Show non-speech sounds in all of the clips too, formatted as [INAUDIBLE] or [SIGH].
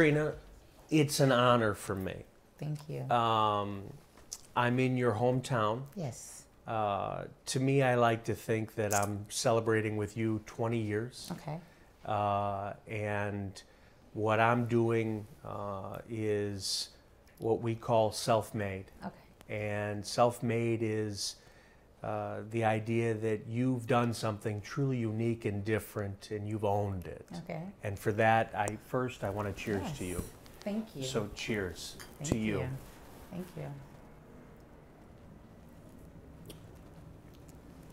Trina, it's an honor for me. Thank you. Um, I'm in your hometown. yes. Uh, to me, I like to think that I'm celebrating with you 20 years. Okay. Uh, and what I'm doing uh, is what we call self made. Okay. And self made is uh, the idea that you've done something truly unique and different and you've owned it. Okay. And for that, I first I want to cheers to you. Thank you. So cheers Thank to you. Thank you.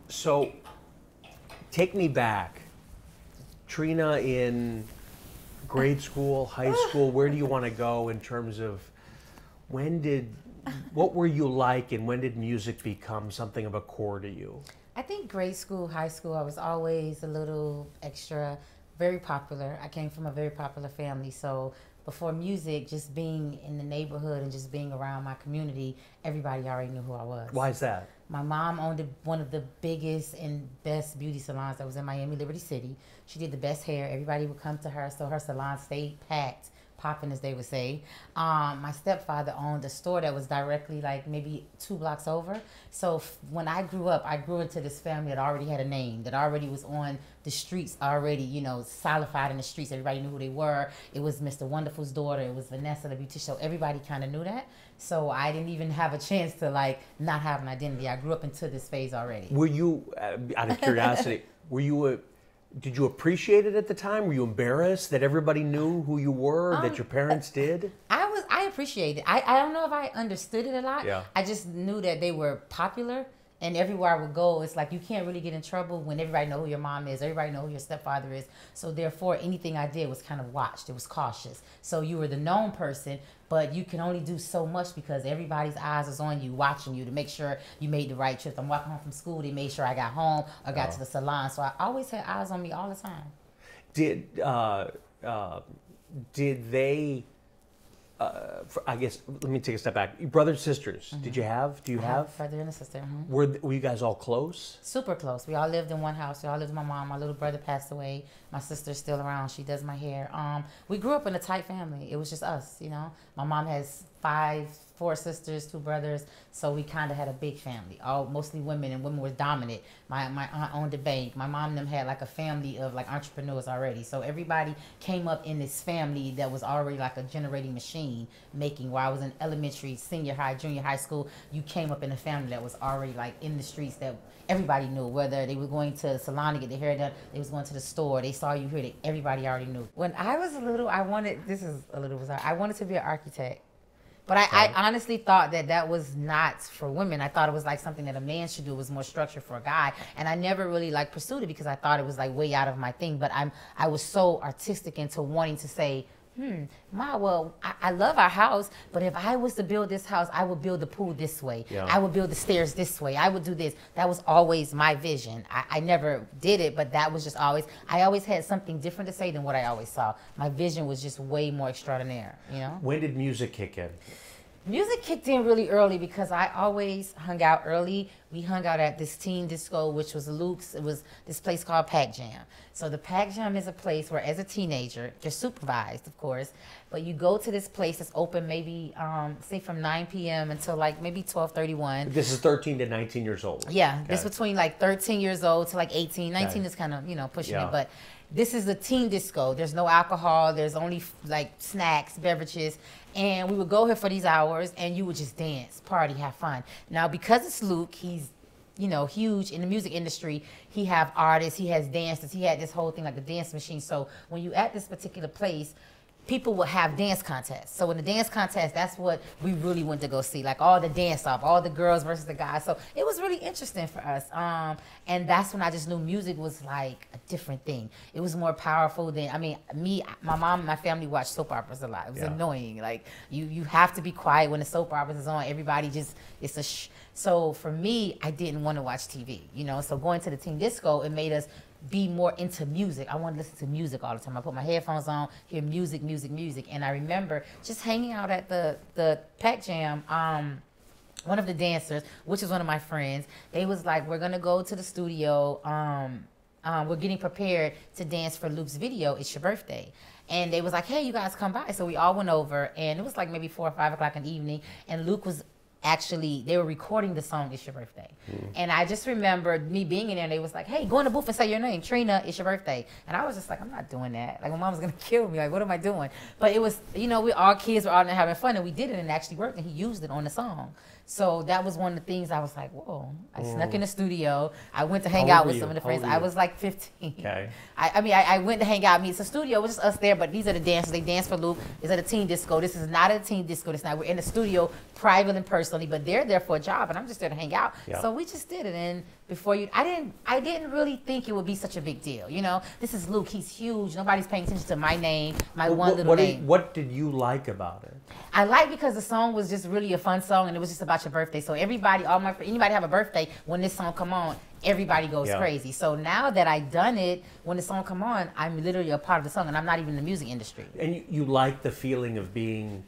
So take me back. Trina in grade school, high school, where do you want to go in terms of when did what were you like and when did music become something of a core to you? I think grade school, high school, I was always a little extra, very popular. I came from a very popular family, so before music, just being in the neighborhood and just being around my community, everybody already knew who I was. Why is that? My mom owned one of the biggest and best beauty salons that was in Miami, Liberty City. She did the best hair. Everybody would come to her, so her salon stayed packed, popping as they would say. Um, my stepfather owned a store that was directly like maybe two blocks over. So f- when I grew up, I grew into this family that already had a name, that already was on the streets, already you know solidified in the streets. Everybody knew who they were. It was Mr. Wonderful's daughter. It was Vanessa, the beauty show. Everybody kind of knew that. So I didn't even have a chance to like not have an identity. I grew up into this phase already. Were you uh, out of curiosity, [LAUGHS] were you a did you appreciate it at the time? Were you embarrassed that everybody knew who you were, Um, that your parents did? I was I appreciated. it. I, I don't know if I understood it a lot. Yeah. I just knew that they were popular and everywhere I would go, it's like you can't really get in trouble when everybody know who your mom is, everybody know who your stepfather is. So therefore anything I did was kind of watched. It was cautious. So you were the known person, but you can only do so much because everybody's eyes is on you, watching you to make sure you made the right trip. I'm walking home from school, they made sure I got home or got Oh. to the salon. So I always had eyes on me all the time. Did uh, uh, did they? Uh, for, I guess let me take a step back. Brothers sisters. Did you have? Do you Mm-hmm. I have have? brother and a sister. mhm. Were were you guys all close? super close. We all lived in one house. We all lived with my mom. My little brother passed away. My sister's still around. She does my hair. Um, we grew up in a tight family. It was just us, you know. My mom has five, four sisters, two brothers, so we kind of had a big family. All mostly women, and women were dominant. My my aunt owned a bank. My mom and them had like a family of like entrepreneurs already. So everybody came up in this family that was already like a generating machine making. While I was in elementary, senior high, junior high school, you came up in a family that was already like in the streets that everybody knew whether they were going to the salon to get their hair done they was going to the store they saw you here they, everybody already knew when i was little i wanted this is a little bizarre i wanted to be an architect but I, I honestly thought that that was not for women. I thought it was like something that a man should do. It was more structured for a guy, and I never really like pursued it because I thought it was like way out of my thing. But I'm I was so artistic into wanting to say, hmm, ma, well, I, I love our house, but if I was to build this house, I would build the pool this way. Yeah. I would build the stairs this way. I would do this. That was always my vision. I, I never did it, but that was just always. I always had something different to say than what I always saw. My vision was just way more extraordinaire. You know. When did music kick in? Music kicked in really early because I always hung out early. We hung out at this teen disco, which was Luke's. It was this place called Pac Jam. So the Pac Jam is a place where, as a teenager, you're supervised, of course, but you go to this place that's open maybe, um, say, from 9 p.m. until like maybe 12:31. This is 13 to 19 years old. Yeah, this Okay. between like 13 years old to like 18. 19 Okay. is kind of, you know, pushing Yeah. it. But this is a teen disco. There's no alcohol. There's only like snacks, beverages. And we would go here for these hours and you would just dance, party, have fun. Now, because it's Luke, he's you know, huge in the music industry. He have artists, he has dancers, he had this whole thing like a dance machine. So when you at this particular place, people would have dance contests. So in the dance contest, that's what we really went to go see, like all the dance off, all the girls versus the guys. So it was really interesting for us. Um, and that's when I just knew music was like a different thing. It was more powerful than I mean, me, my mom, and my family watched soap operas a lot. It was Yeah. annoying. Like you, you have to be quiet when the soap operas is on. Everybody just it's a shh. So for me, I didn't want to watch TV. You know, so going to the teen disco, it made us be more into music. I want to listen to music all the time. I put my headphones on, hear music, music, music. And I remember just hanging out at the the Pac Jam. Um, one of the dancers, which is one of my friends, they was like, "We're gonna go to the studio." Um, um, we're getting prepared to dance for Luke's video. It's your birthday. And they was like, hey, you guys come by. So we all went over, and it was like maybe four or five o'clock in the evening. And Luke was actually they were recording the song "It's Your Birthday," mm. and I just remember me being in there. and They was like, "Hey, go in the booth and say your name, Trina. It's your birthday." And I was just like, "I'm not doing that. Like, my mom's gonna [LAUGHS] kill me. Like, what am I doing?" But it was, you know, we all kids were out there having fun, and we did it, and it actually worked. And he used it on the song. So that was one of the things I was like, whoa. I mm. snuck in the studio. I went to hang out with some of the friends. I was like 15. Okay. I, I mean, I, I, went to hang out. I mean, it's a studio. It was just us there, but these are the dancers. They dance for Luke. It's at a teen disco. This is not a teen disco. This not. We're in the studio, private and personally, but they're there for a job, and I'm just there to hang out. So we just did it. And before you, I didn't, I didn't really think it would be such a big deal. You know, this is Luke. He's huge. Nobody's paying attention to my name, my what, one little what name. Did, what did you like about it? I like because the song was just really a fun song, and it was just about your birthday. So everybody, all my anybody have a birthday when this song come on, everybody goes yeah. crazy. So now that I done it, when the song come on, I'm literally a part of the song, and I'm not even in the music industry. And you, you like the feeling of being.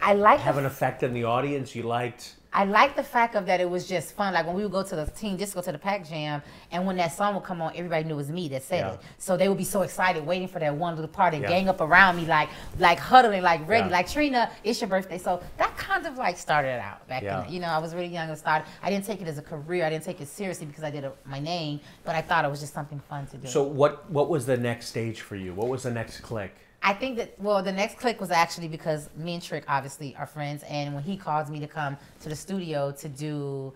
I like have an effect in the audience. You liked I like the fact of that it was just fun. Like when we would go to the teen disco to the Pac Jam, and when that song would come on, everybody knew it was me that said yeah. it. So they would be so excited, waiting for that one little part and yeah. gang up around me, like like huddling, like ready, yeah. like Trina, it's your birthday. So that kind of like started out back yeah. in. You know, I was really young and started. I didn't take it as a career. I didn't take it seriously because I did a, my name, but I thought it was just something fun to do. So what what was the next stage for you? What was the next click? I think that well, the next click was actually because me and Trick obviously are friends, and when he calls me to come to the studio to do,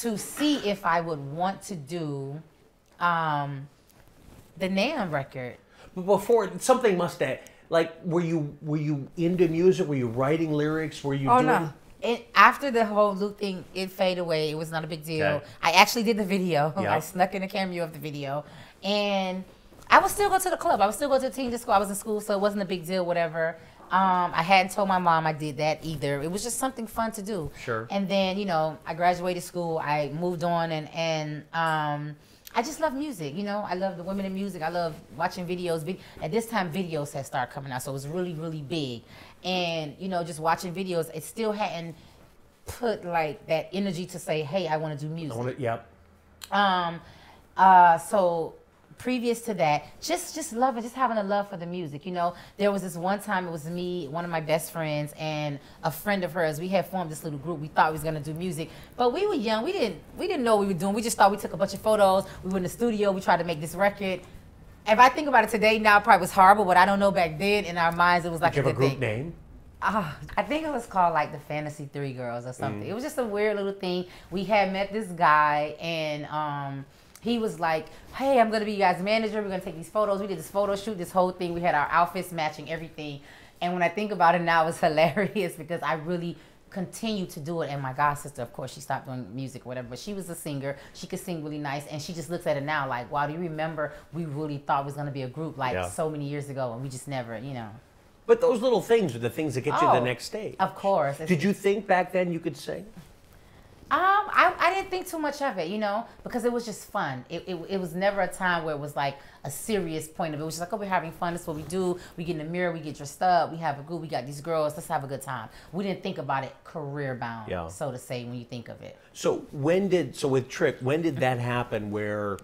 to see if I would want to do, um, the Nan record. But before something must have like were you were you into music? Were you writing lyrics? Were you? Oh doing... no. It, after the whole Luke thing, it faded away. It was not a big deal. Okay. I actually did the video. [LAUGHS] Yep. I snuck in a cameo of the video, and I would still go to the club. I would still go to the teen disco. I was in school, so it wasn't a big deal, whatever. Um, I hadn't told my mom I did that either. It was just something fun to do. Sure. And then, you know, I graduated school. I moved on, and and um, I just love music. You know, I love the women in music. I love watching videos. At this time, videos had started coming out, so it was really, really big. And you know, just watching videos, it still hadn't put like that energy to say, "Hey, I want to do music." I want to, yep. Um, uh, so previous to that, just just loving, just having a love for the music. You know, there was this one time it was me, one of my best friends, and a friend of hers. We had formed this little group. We thought we was gonna do music, but we were young. We didn't we didn't know what we were doing. We just thought we took a bunch of photos. We were in the studio. We tried to make this record. If I think about it today, now it probably was horrible, but I don't know back then in our minds it was like Did you have a group thing. name? Uh, I think it was called like the Fantasy Three Girls or something. Mm. It was just a weird little thing. We had met this guy and um, he was like, "Hey, I'm gonna be you guys' manager. We're gonna take these photos. We did this photo shoot, this whole thing. We had our outfits matching, everything." And when I think about it now, [LAUGHS] it's hilarious because I really continued to do it. And my god sister, of course, she stopped doing music or whatever, but she was a singer. She could sing really nice, and she just looks at it now like, "Wow, do you remember we really thought it was gonna be a group like yeah. so many years ago, and we just never, you know." But those little things are the things that get oh, you to the oh, next stage. Of course. Did you think back then you could sing? Um, I, I didn't think too much of it, you know, because it was just fun. It, it, it was never a time where it was like a serious point of it. It was just like, oh, we're having fun. That's what we do. We get in the mirror, we get dressed up, we have a group, we got these girls, let's have a good time. We didn't think about it career bound, yeah. so to say, when you think of it. So when did, so with Trick, when did that happen where,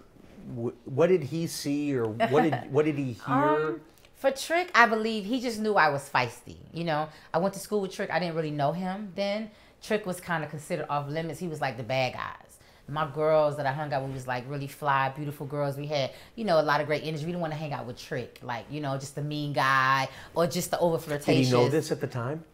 what did he see or what did, [LAUGHS] what did he hear? Um, for Trick, I believe he just knew I was feisty. You know, I went to school with Trick. I didn't really know him then. Trick was kind of considered off limits. He was like the bad guys. My girls that I hung out with was like really fly, beautiful girls. We had, you know, a lot of great energy. We didn't want to hang out with Trick, like, you know, just the mean guy or just the over flirtatious. Did he know this at the time?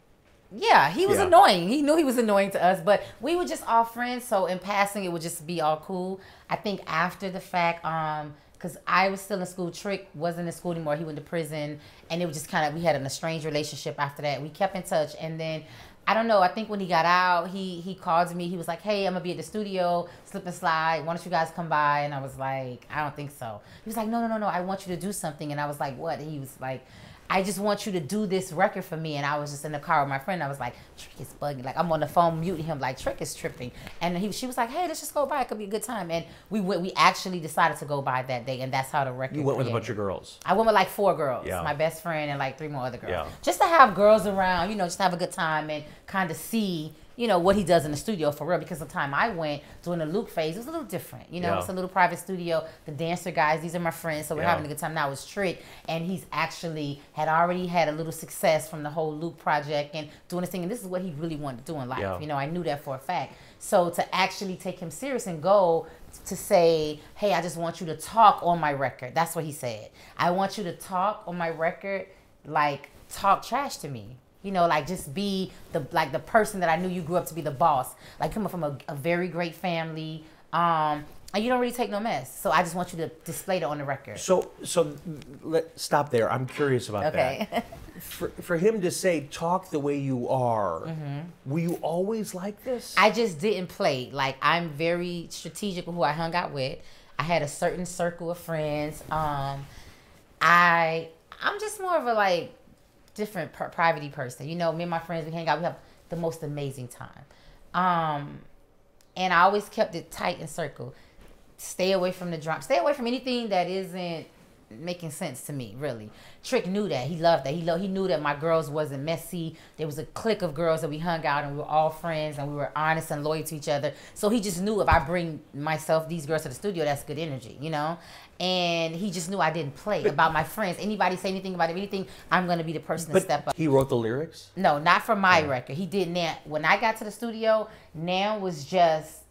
Yeah, he was yeah. annoying. He knew he was annoying to us, but we were just all friends. So in passing, it would just be all cool. I think after the fact, um, because I was still in school. Trick wasn't in school anymore. He went to prison, and it was just kind of we had an estranged relationship after that. We kept in touch, and then I don't know. I think when he got out, he he called me. He was like, "Hey, I'm gonna be at the studio, slip and slide. Why don't you guys come by?" And I was like, "I don't think so." He was like, "No, no, no, no. I want you to do something." And I was like, "What?" And he was like, I just want you to do this record for me. And I was just in the car with my friend. I was like, Trick is bugging. Like I'm on the phone muting him. Like Trick is tripping. And he, she was like, Hey, let's just go by. It could be a good time. And we went. We actually decided to go by that day, and that's how the record. You went with a bunch of girls. I went with like four girls. Yeah. My best friend and like three more other girls. Yeah. Just to have girls around. You know, just have a good time and kind of see you know, what he does in the studio for real. Because the time I went during the Luke phase, it was a little different. You know, Yeah. it's a little private studio. The dancer guys, these are my friends, so we're Yeah. having a good time. Now it's Trick, and he's actually had already had a little success from the whole Luke project and doing this thing. And this is what he really wanted to do in life. Yeah. You know, I knew that for a fact. So to actually take him serious and go to say, "Hey, I just want you to talk on my record." That's what he said. I want you to talk on my record, like talk trash to me. You know, like just be the like the person that I knew you grew up to be the boss. Like coming from a, a very great family, um, and you don't really take no mess. So I just want you to display that on the record. So, so let stop there. I'm curious about Okay. that. [LAUGHS] For, for him to say, "Talk the way you are," Mm-hmm. were you always like this? I just didn't play. Like I'm very strategic with who I hung out with. I had a certain circle of friends. Um, I I'm just more of a like different pri- private person. You know, me and my friends we hang out. We have the most amazing time. Um, and I always kept it tight and circle. Stay away from the drama. Stay away from anything that isn't making sense to me. Really, Trick knew that. He loved that. He lo- he knew that my girls wasn't messy. There was a clique of girls that we hung out and we were all friends and we were honest and loyal to each other. So he just knew if I bring myself these girls to the studio, that's good energy, you know. And he just knew I didn't play about my friends. Anybody say anything about anything, I'm gonna be the person to step up. he wrote the lyrics. No, not for my oh. record. He did Nan. When I got to the studio, Nan was just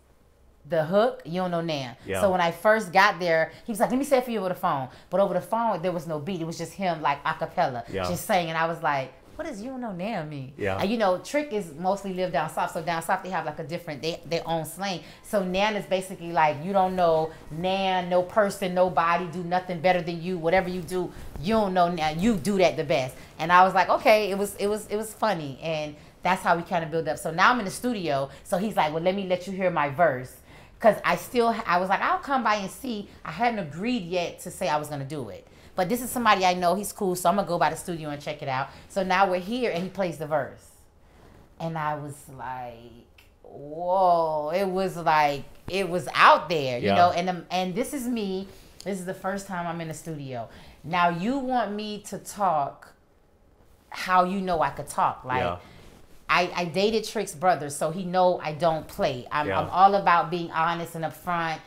the hook. You don't know Nan. Yeah. So when I first got there, he was like, "Let me say it for you over the phone." But over the phone, there was no beat. It was just him like a cappella, Yeah. just saying. And I was like, "What does you don't know Nan mean?" Yeah. And you know, Trick is mostly live down south. So down south they have like a different they their own slang. So Nan is basically like you don't know Nan, no person, nobody do nothing better than you. Whatever you do, you don't know Nan. You do that the best. And I was like, okay, it was it was it was funny and. That's how we kind of build up. So now I'm in the studio. So he's like, well, let me let you hear my verse. Cause I still, I was like, I'll come by and see. I hadn't agreed yet to say I was gonna do it. But this is somebody I know. He's cool, so I'm gonna go by the studio and check it out. So now we're here, and he plays the verse, and I was like, whoa! It was like it was out there, you Yeah. know. And um, and this is me. This is the first time I'm in the studio. Now you want me to talk how you know I could talk, like. Yeah. I, I dated Trick's brother, so he know I don't play. I'm, Yeah. I'm all about being honest and upfront.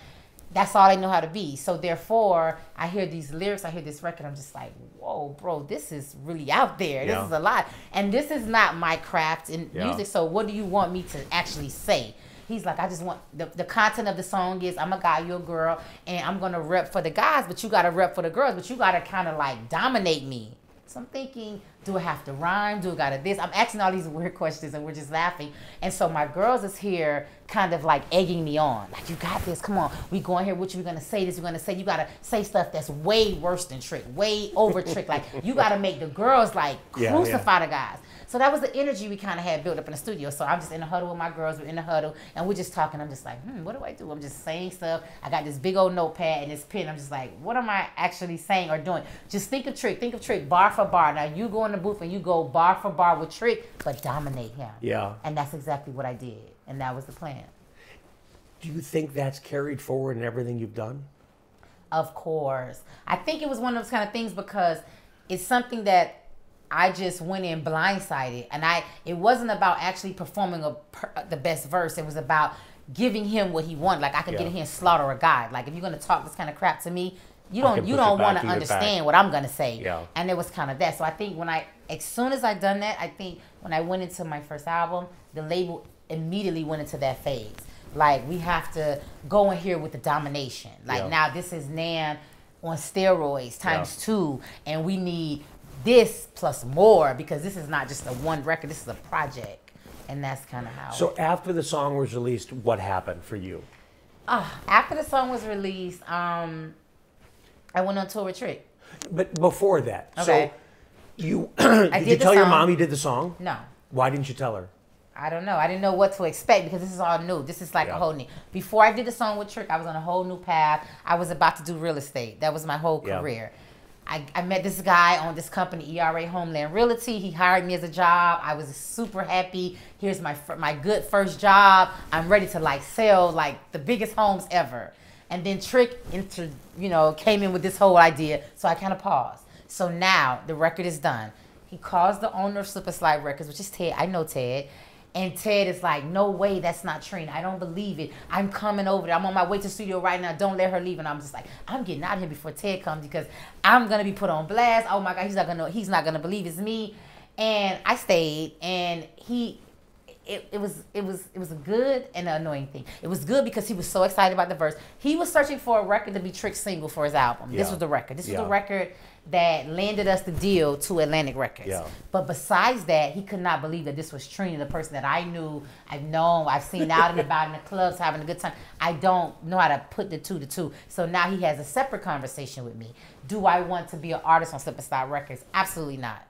That's all I know how to be. So therefore, I hear these lyrics, I hear this record, I'm just like, whoa, bro, this is really out there. Yeah. This is a lot. And this is not my craft in Yeah. music. So what do you want me to actually say? He's like, I just want the, the content of the song is I'm a guy, you're a girl, and I'm gonna rep for the guys, but you gotta rep for the girls, but you gotta kind of like dominate me. So I'm thinking, do I have to rhyme? Do I gotta this? I'm asking all these weird questions and we're just laughing. And so my girls is here kind of like egging me on. Like, you got this, come on. We going here what you, gonna say this, we're gonna say you gotta say stuff that's way worse than trick, way over trick. Like you gotta make the girls like Yeah, crucify the guys. So that was the energy we kind of had built up in the studio. So I'm just in the huddle with my girls. We're in the huddle and we're just talking. I'm just like, hmm, what do I do? I'm just saying stuff. I got this big old notepad and this pen. I'm just like, what am I actually saying or doing? Just think of Trick. Think of Trick bar for bar. Now you go in the booth and you go bar for bar with Trick, but dominate him. Yeah. And that's exactly what I did. And that was the plan. Do you think that's carried forward in everything you've done? Of course. I think it was one of those kind of things because it's something that I just went in blindsided, and I it wasn't about actually performing a the best verse. It was about giving him what he wanted. Like I could get in here and slaughter a guy. Like if you're gonna talk this kind of crap to me, you don't you don't want to give it back. understand what I'm gonna say. Yeah. And it was kind of that. So I think when I as soon as I done that, I think when I went into my first album, the label immediately went into that phase. Like we have to go in here with the domination. Like Yeah. now this is Nan on steroids times two, and we need this plus more because this is not just a one record. This is a project, and that's kind of how. So after the song was released, what happened for you? Ah, after the song was released, um, I went on tour with Trick. But before that, Okay. so you [CLEARS THROAT] did, you did the tell your mom you did the song? No, Why didn't you tell her? I don't know. I didn't know what to expect because this is all new. This is like Yeah. a whole new. Before I did the song with Trick, I was on a whole new path. I was about to do real estate. That was my whole Yeah. I, I met this guy on this company, ERA Homeland Realty. He hired me as a job. I was super happy. Here's my my good first job. I'm ready to like sell like the biggest homes ever. And then Trick into you know came in with this whole idea, so I kind of paused. So now the record is done. He calls the owner of Slip and Slide Records, which is Ted. I know Ted. And Ted is like, no way, that's not Trina. I don't believe it. I'm coming over there. I'm on my way to the studio right now. Don't let her leave. And I'm just like, I'm getting out of here before Ted comes because I'm gonna be put on blast. Oh my God, he's not gonna he's not gonna believe it's me. And I stayed, and he it, it was it was it was a good and an annoying thing. It was good because he was so excited about the verse. He was searching for a record to be Trick single for his album. This was the record. This was the record that landed us the deal to Atlantic Records. Yeah. But besides that, he could not believe that this was Trina, the person that I knew, I've known, I've seen out and about in the clubs having a good time. I don't know how to put the two to two. So now he has a separate conversation with me. Do I want to be an artist on Slide Records? Absolutely not.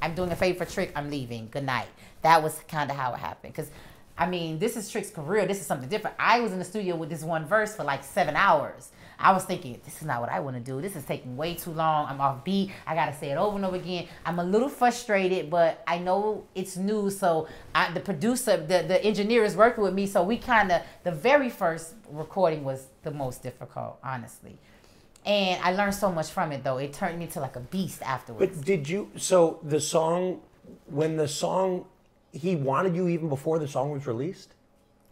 I'm doing a favor for Trick. I'm leaving. Good night. That was kind of how it happened. Because, I mean, this is Trick's career. This is something different. I was in the studio with this one verse for like seven hours. I was thinking, this is not what I want to do. This is taking way too long. I'm off beat. I got to say it over and over again. I'm a little frustrated, but I know it's new. So I, the producer, the, the engineer is working with me. So we kind of, the very first recording was the most difficult, honestly. And I learned so much from it, though. It turned me into like a beast afterwards. But did you? So the song, when the song, he wanted you even before the song was released.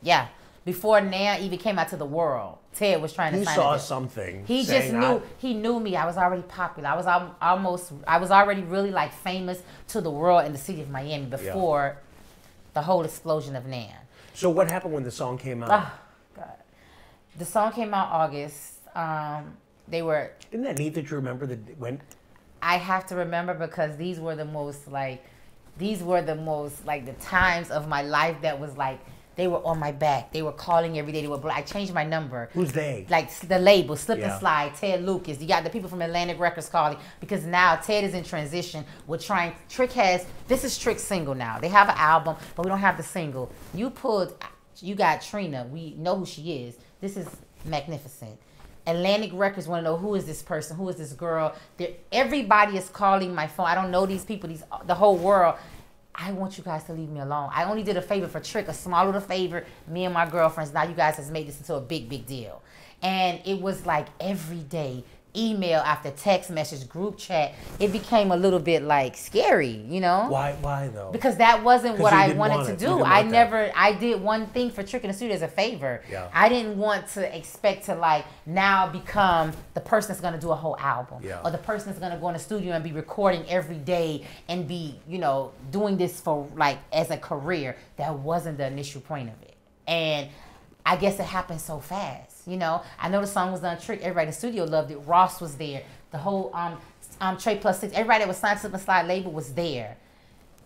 Yeah. Before Nan even came out to the world, Ted was trying to He sign saw something. He just knew. I- he knew me. I was already popular. I was al- almost. I was already really like famous to the world in the city of Miami before the whole explosion of Nan. so what happened when the song came out? Oh God. The song came out August. Um, they were. Isn't that neat that you remember the when? I have to remember because these were the most like. These were the most like the times of my life that was like they were on my back. They were calling every day. They were. bl- I changed my number. Who's they? like the label, Slip Yeah. and Slide, Ted Lucas. You got the people from Atlantic Records calling because now Ted is in transition. We're trying. Trick has this is Trick's single now. They have an album, but we don't have the single. You pulled. You got Trina. We know who she is. This is magnificent. Atlantic Records want to know who is this person, who is this girl. They're, everybody is calling my phone. I don't know these people. These the whole world. I want you guys to leave me alone. I only did a favor for Trick, a small little favor. Me and my girlfriends. Now you guys has made this into a big, big deal. And it was like every day, email after text message, group chat. It became a little bit like scary, you know? Why? Why though? Because that wasn't what I wanted want to do. I that. never, I did one thing for Trick in the Studio as a favor. Yeah. I didn't want to expect to like now become the person that's gonna do a whole album. Yeah. Or the person that's gonna go in the studio and be recording every day and be, you know, doing this for like as a career. That wasn't the initial point of it. And I guess it happened so fast, you know. I know the song was done trick. Everybody in the studio loved it. Ross was there. The whole um um Trey Plus Six. Everybody that was signed to the slide label was there.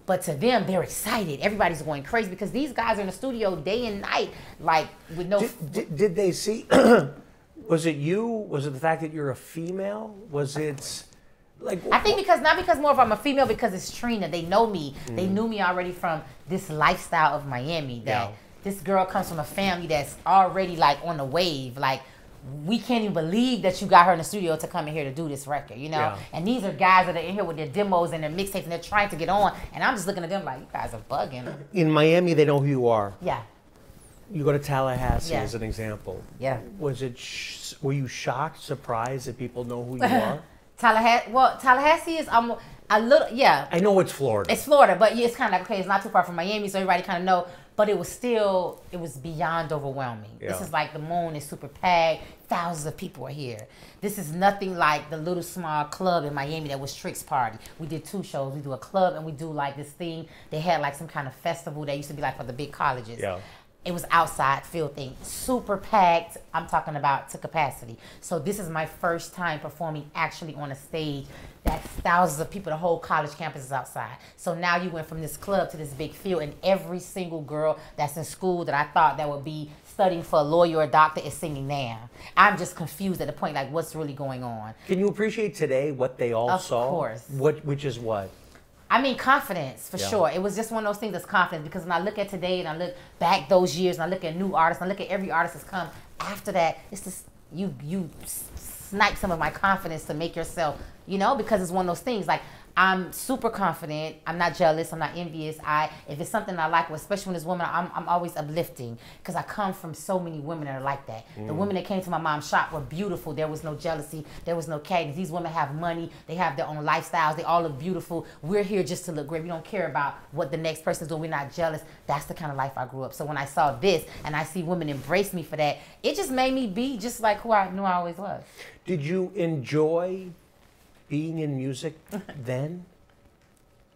But to them, they're excited. Everybody's going crazy because these guys are in the studio day and night, like with no. Did, did, did they see? [CLEARS THROAT] was it you? Was it the fact that you're a female? Was it like? I think because not because more of I'm a female because it's Trina. They know me. They Mm. knew me already from this lifestyle of Miami. That Yeah. This girl comes from a family that's already like on the wave. Like we can't even believe that you got her in the studio to come in here to do this record. You know. Yeah. And these are guys that are in here with their demos and their mixtapes and they're trying to get on. And I'm just looking at them like you guys are bugging. in Miami, they know who you are. Yeah. You go to Tallahassee Yeah. as an example. Yeah. Was it? Sh- were you shocked, surprised that people know who you [LAUGHS] are? Tallahassee. Well, Tallahassee is um a little yeah. I know it's Florida. It's Florida, but it's kind of like okay, it's not too far from Miami, so everybody kind of know. But it was still, it was beyond overwhelming. This is like the moon is super packed, thousands of people are here. This is nothing like the little small club in Miami that was Trick's party. We did two shows. We do a club and we do like this thing. They had like some kind of festival that used to be like for the big colleges. Yeah. It was outside field thing, super packed. I'm talking about to capacity. So this is my first time performing actually on a stage. That's thousands of people. The whole college campus is outside. So now you went from this club to this big field, and every single girl that's in school that I thought that would be studying for a lawyer or a doctor is singing now. I'm just confused at the point like what's really going on. Can you appreciate today what they all Of saw? Of course. What? Which is what? I mean, confidence for Yeah. sure. It was just one of those things that's confidence because when I look at today and I look back those years and I look at new artists and I look at every artist that's come after that, it's just you you snipe some of my confidence to make yourself, you know, because it's one of those things like I'm super confident. I'm not jealous. I'm not envious. I if it's something I like, especially when it's women, I'm, I'm always uplifting because I come from so many women that are like that. Mm. The women that came to my mom's shop were beautiful. There was no jealousy. There was no cadence. These women have money. They have their own lifestyles. They all look beautiful. We're here just to look great. We don't care about what the next person's doing. We're not jealous. That's the kind of life I grew up. So when I saw this and I see women embrace me for that, it just made me be just like who I knew I always was. Did you enjoy being in music [LAUGHS] then?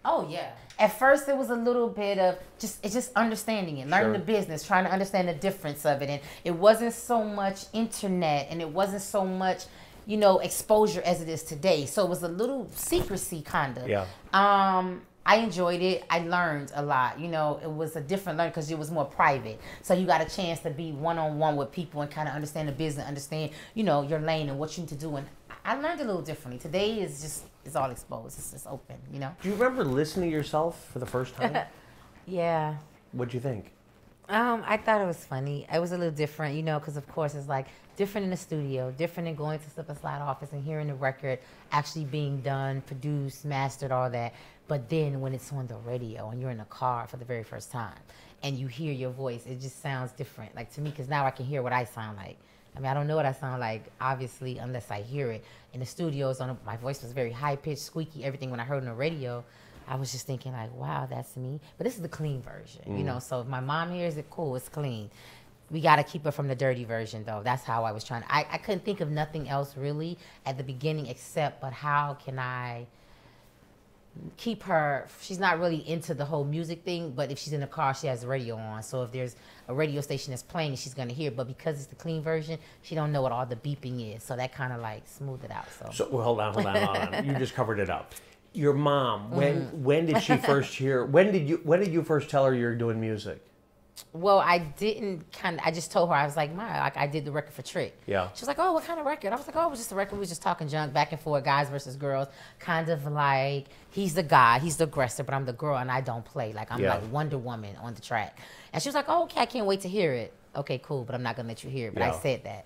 Oh yeah. At first, it was a little bit of just it's just understanding it, learning Sure. the business, trying to understand the difference of it, and it wasn't so much internet, and it wasn't so much, you know, exposure as it is today. So it was a little secrecy kind of. Yeah. Um, I enjoyed it. I learned a lot. You know, it was a different learning because it was more private. So you got a chance to be one on one with people and kind of understand the business, understand, you know, your lane and what you need to do. And I learned a little differently. Today is just it's all exposed. It's just open. You know. Do you remember listening to yourself for the first time? [LAUGHS] Yeah. What'd you think? Um, I thought it was funny. It was a little different, you know, because of course it's like different in the studio, different than going to Slip and Slide office and hearing the record actually being done, produced, mastered, all that. But then when it's on the radio and you're in the car for the very first time and you hear your voice, it just sounds different. Like to me, because now I can hear what I sound like. I mean, I don't know what I sound like, obviously, unless I hear it. In the studios, on my voice was very high pitched, squeaky. Everything when I heard on the radio, I was just thinking like, wow, that's me. But this is the clean version, you know. Mm. So if my mom hears it, cool, it's clean. We got to keep it from the dirty version, though. That's how I was trying. I, I couldn't think of nothing else really at the beginning except, but how can I keep her? She's not really into the whole music thing, but if she's in the car, she has the radio on. So if there's a radio station that's playing, she's gonna hear. it. But because it's the clean version, she don't know what all the beeping is. So that kind of like smoothed it out. So. So well, hold on, hold on, hold on. You just covered it up. Your mom. When Mm-hmm. when did she first hear? When did you when did you first tell her you're doing music? Well, I didn't kind of. I just told her I was like, "My, like I did the record for Trick." Yeah. She was like, "Oh, what kind of record?" I was like, "Oh, it was just a record. We was just talking junk back and forth, guys versus girls. Kind of like he's the guy, he's the aggressor, but I'm the girl, and I don't play. Like I'm Yeah. like Wonder Woman on the track." And she was like, "Oh, okay, I can't wait to hear it." Okay, cool, but I'm not gonna let you hear it. But Yeah. I said that,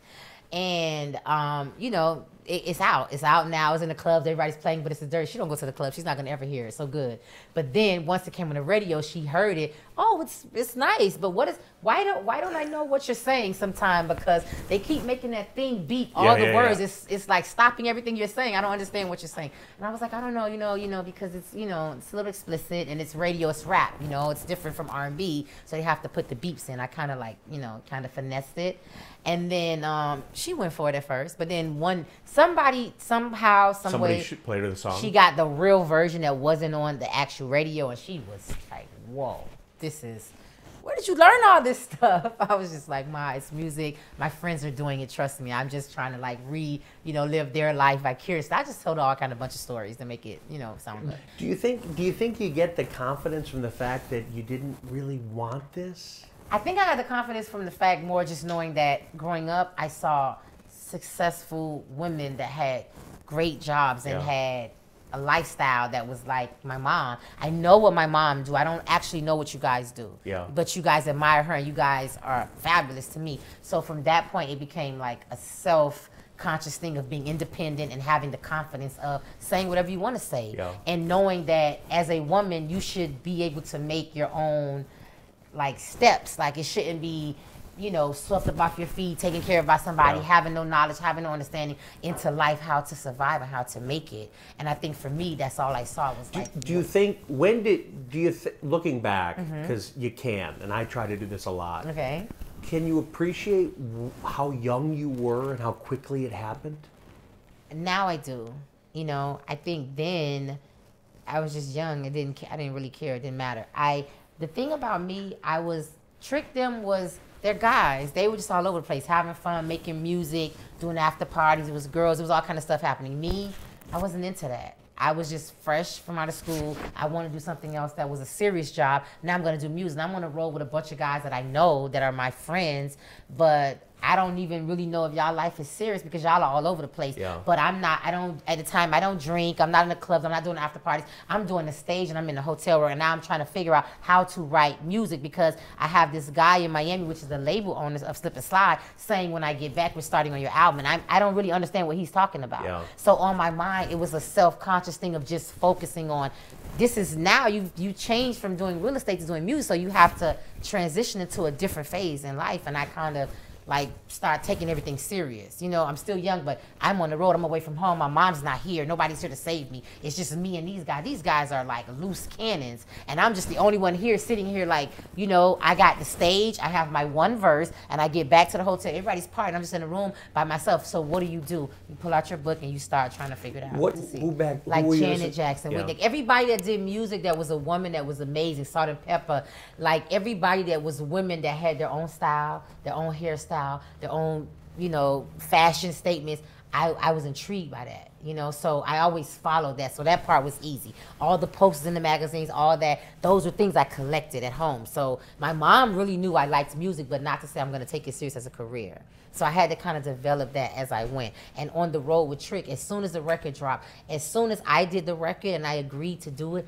and um, you know, it, it's out. It's out now. It's in the clubs. Everybody's playing, but it's a dirty. She don't go to the club. She's not gonna ever hear it. So good. But then once it came on the radio, she heard it. Oh, it's it's nice. But what is why don't why don't I know what you're saying sometime? Because they keep making that thing beep all Yeah, the yeah, words. yeah. It's it's like stopping everything you're saying. I don't understand what you're saying. And I was like, I don't know, you know, you know, because it's you know it's a little explicit and it's radio, it's rap. You know, it's different from R&B, so they have to put the beeps in. I kind of like you know kind of finessed it. And then um, she went for it at first, but then one somebody somehow some Somebody way played her the song. she got the real version that wasn't on the actual radio, and she was like, "Whoa, this is." Where did you learn all this [LAUGHS] stuff? I was just like, "Ma, it's music. My friends are doing it. Trust me. I'm just trying to like re, you know, live their life vicariously." I just told her all kind of bunch of stories to make it, you know, sound good. do you think do you think you get the confidence from the fact that you didn't really want this? I think I got the confidence from the fact more just knowing that growing up, I saw successful women that had great jobs and Yeah. had a lifestyle that was like my mom. I know what my mom do. I don't actually know what you guys do. Yeah. But you guys admire her and you guys are fabulous to me. So from that point it became like a self conscious thing of being independent and having the confidence of saying whatever you want to say Yeah. and knowing that as a woman you should be able to make your own like steps. Like it shouldn't be, you know, swept up off your feet, taken care of by somebody, Yeah. having no knowledge, having no understanding into life, how to survive and how to make it. And I think for me, that's all I saw was like, Do you think when did do you th- looking back Mm-hmm. because you can and I try to do this a lot. okay. Can you appreciate w- how young you were and how quickly it happened? Now I do. You know, I think then I was just young. It didn't. I didn't really care. It didn't matter. I. The thing about me, I was trick them was they're guys. They were just all over the place, having fun, making music, doing after parties. It was girls. It was all kind of stuff happening. Me, I wasn't into that. I was just fresh from out of school. I want to do something else that was a serious job. Now I'm going to do music. I'm going to roll with a bunch of guys that I know that are my friends, but I don't even really know if y'all life is serious because y'all are all over the place. Yeah. But I'm not. I don't. At the time, I don't drink. I'm not in the clubs. I'm not doing after parties. I'm doing the stage and I'm in the hotel room. And now I'm trying to figure out how to write music because I have this guy in Miami, which is the label owner of Slip and Slide, saying when I get back, we're starting on your album. And I, I don't really understand what he's talking about. Yeah. So on my mind, it was a self-conscious thing of just focusing on this is now you you changed from doing real estate to doing music, so you have to transition into a different phase in life. And I kind of like start taking everything serious. You know, I'm still young, but I'm on the road. I'm away from home. My mom's not here. Nobody's here to save me. It's just me and these guys. These guys are like loose cannons, and I'm just the only one here sitting here. Like, you know, I got the stage. I have my one verse, and I get back to the hotel. Everybody's partying. I'm just in a room by myself. So what do you do? You pull out your book and you start trying to figure it out. What- to see. who back- like you Janet Jackson, Yeah. Whitney everybody that did music that was a woman that was amazing, Salt-N-Pepa, like everybody that was women that had their own style, their own hairstyle, their own, you know, fashion statements. I, I was intrigued by that, you know, so I always followed that. So that part was easy. All the posters in the magazines, all that, those were things I collected at home. So my mom really knew I liked music, but not to say I'm going to take it serious as a career. So I had to kind of develop that as I went. And on the road with Trick, as soon as the record dropped, as soon as I did the record and I agreed to do it,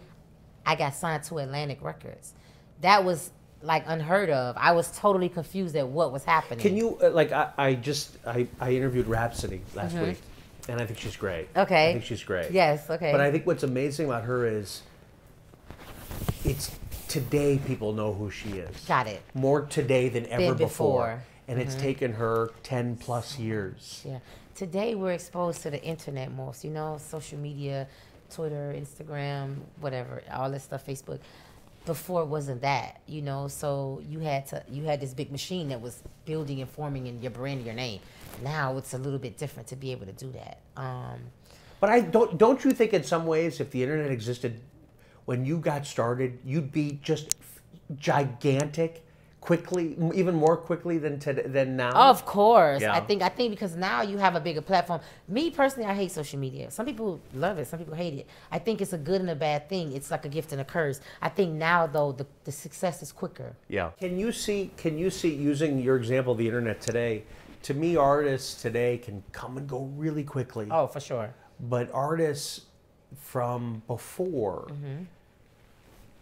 I got signed to Atlantic Records. That was like unheard of. I was totally confused at what was happening. Can you uh, like I, I just I, I interviewed Rapsody last week, and I think she's great. Mm-hmm. Okay. I think she's great. Yes, okay. But I think what's amazing about her is it's today people know who she is. Got it. More today than ever Than before. before. Mm-hmm. And it's taken her 10 plus years. Yeah. Today we're exposed to the internet most, you know, social media, Twitter, Instagram, whatever, all this stuff, Facebook. Before wasn't that, you know, so you had to you had this big machine that was building and forming in your brand, your name. Now it's a little bit different to be able to do that. Um, But I don't don't you think in some ways if the internet existed when you got started, you'd be just gigantic quickly, even more quickly than today, than now? Of course. Yeah. I think I think because now you have a bigger platform. Me personally, I hate social media. Some people love it, some people hate it. I think it's a good and a bad thing. It's like a gift and a curse. I think now though the, the success is quicker. Yeah. Can you see? Can you see using your example of the internet today? To me, artists today can come and go really quickly. Oh, for sure. But artists from before mm-hmm.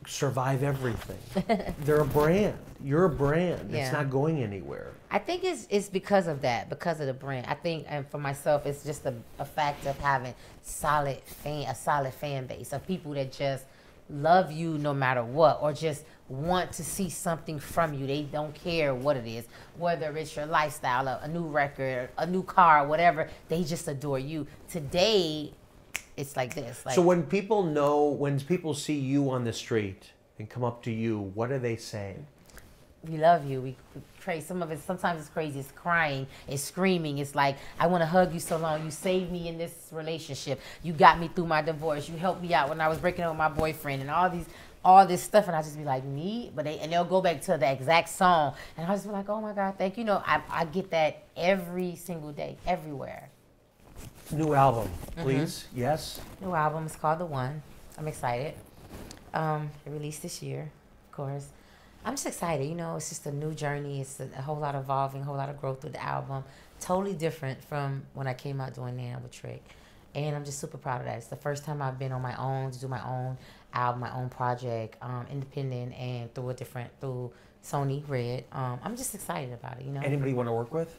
Survive everything. [LAUGHS] They're a brand. You're a brand. Yeah. It's not going anywhere. I think it's it's because of that, because of the brand. I think, and for myself, it's just a, a fact of having solid fan, a solid fan base of people that just love you no matter what, or just want to see something from you. They don't care what it is, whether it's your lifestyle, a, a new record, a new car, whatever. They just adore you. Today, it's like this. Like, So when people know, when people see you on the street and come up to you, what are they saying? we love you. We, we pray. Some of it, sometimes it's crazy. It's crying. It's screaming. It's like, I want to hug you so long. You saved me in this relationship. You got me through my divorce. You helped me out when I was breaking up with my boyfriend and all these, all this stuff. And I just be like, me? But they, and they'll go back to the exact song. And I just be like, oh my God, thank you. You know, I, I get that every single day, everywhere. New album, Mm-hmm. please. Yes. New album is called The One. I'm excited. Um, it released this year, of course. I'm just excited. You know, it's just a new journey. It's a, a whole lot of evolving, a whole lot of growth with the album. Totally different from when I came out doing Nan with Trick. And I'm just super proud of that. It's the first time I've been on my own to do my own album, my own project, um, independent and through a different, through Sony Red. Um, I'm just excited about it, you know? Anybody want to work with?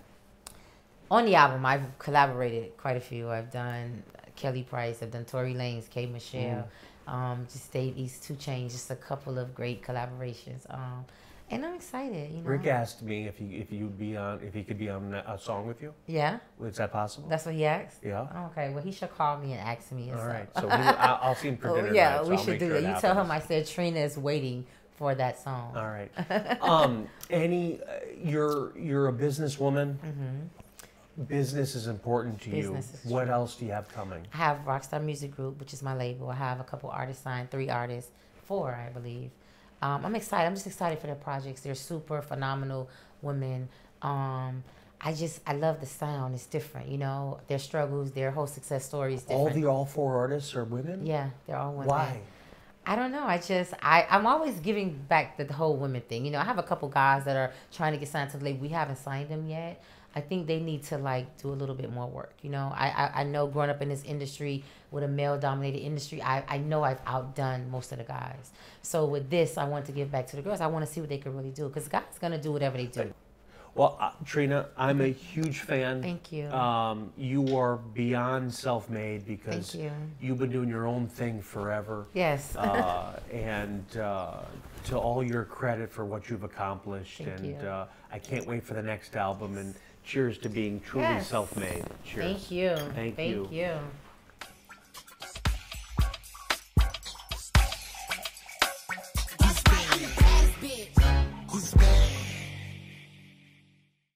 On the album, I've collaborated quite a few. I've done Kelly Price, I've done Tory Lanez, K Michelle, um, just Dave East, 2 Chainz, just a couple of great collaborations. Um, and I'm excited, you know. Rick asked me if he if you'd be on if he could be on a song with you. Yeah, Is that possible? that's what he asked. yeah. Okay, well he should call me and ask me. All right. So we, I'll, I'll see him for [LAUGHS] Oh, dinner. yeah, tonight, so we I'll should do sure that. You tell him. I said Trina is waiting for that song. All right. [LAUGHS] um, any, uh, you're you're a businesswoman. Business is important to. Business you. What else do you have coming? I have Rockstar Music Group, which is my label. I have a couple artists signed, three artists, four, I believe. Um, I'm excited. I'm just excited for their projects. They're super phenomenal women. Um, I just I love the sound. It's different, you know. Their struggles, their whole success story is All the all four artists are women. yeah, they're all women. Why? I don't know. I just I I'm always giving back the, the whole women thing. You know, I have a couple guys that are trying to get signed to the label. We haven't signed them yet. I think they need to like do a little bit more work. You know, I I, I know growing up in this industry with a male dominated industry, I, I know I've outdone most of the guys. So with this, I want to give back to the girls. I want to see what they can really do because guys gonna do whatever they do. Well, uh, Trina, I'm a huge fan. Thank you. Um, you are beyond self-made because Thank you. have been doing your own thing forever. Yes. uh, [LAUGHS] and uh, to all your credit for what you've accomplished. Thank and you. Uh, I can't wait for the next album. And cheers to being truly Yes. self-made. Cheers. Thank you. Thank Thank you. you.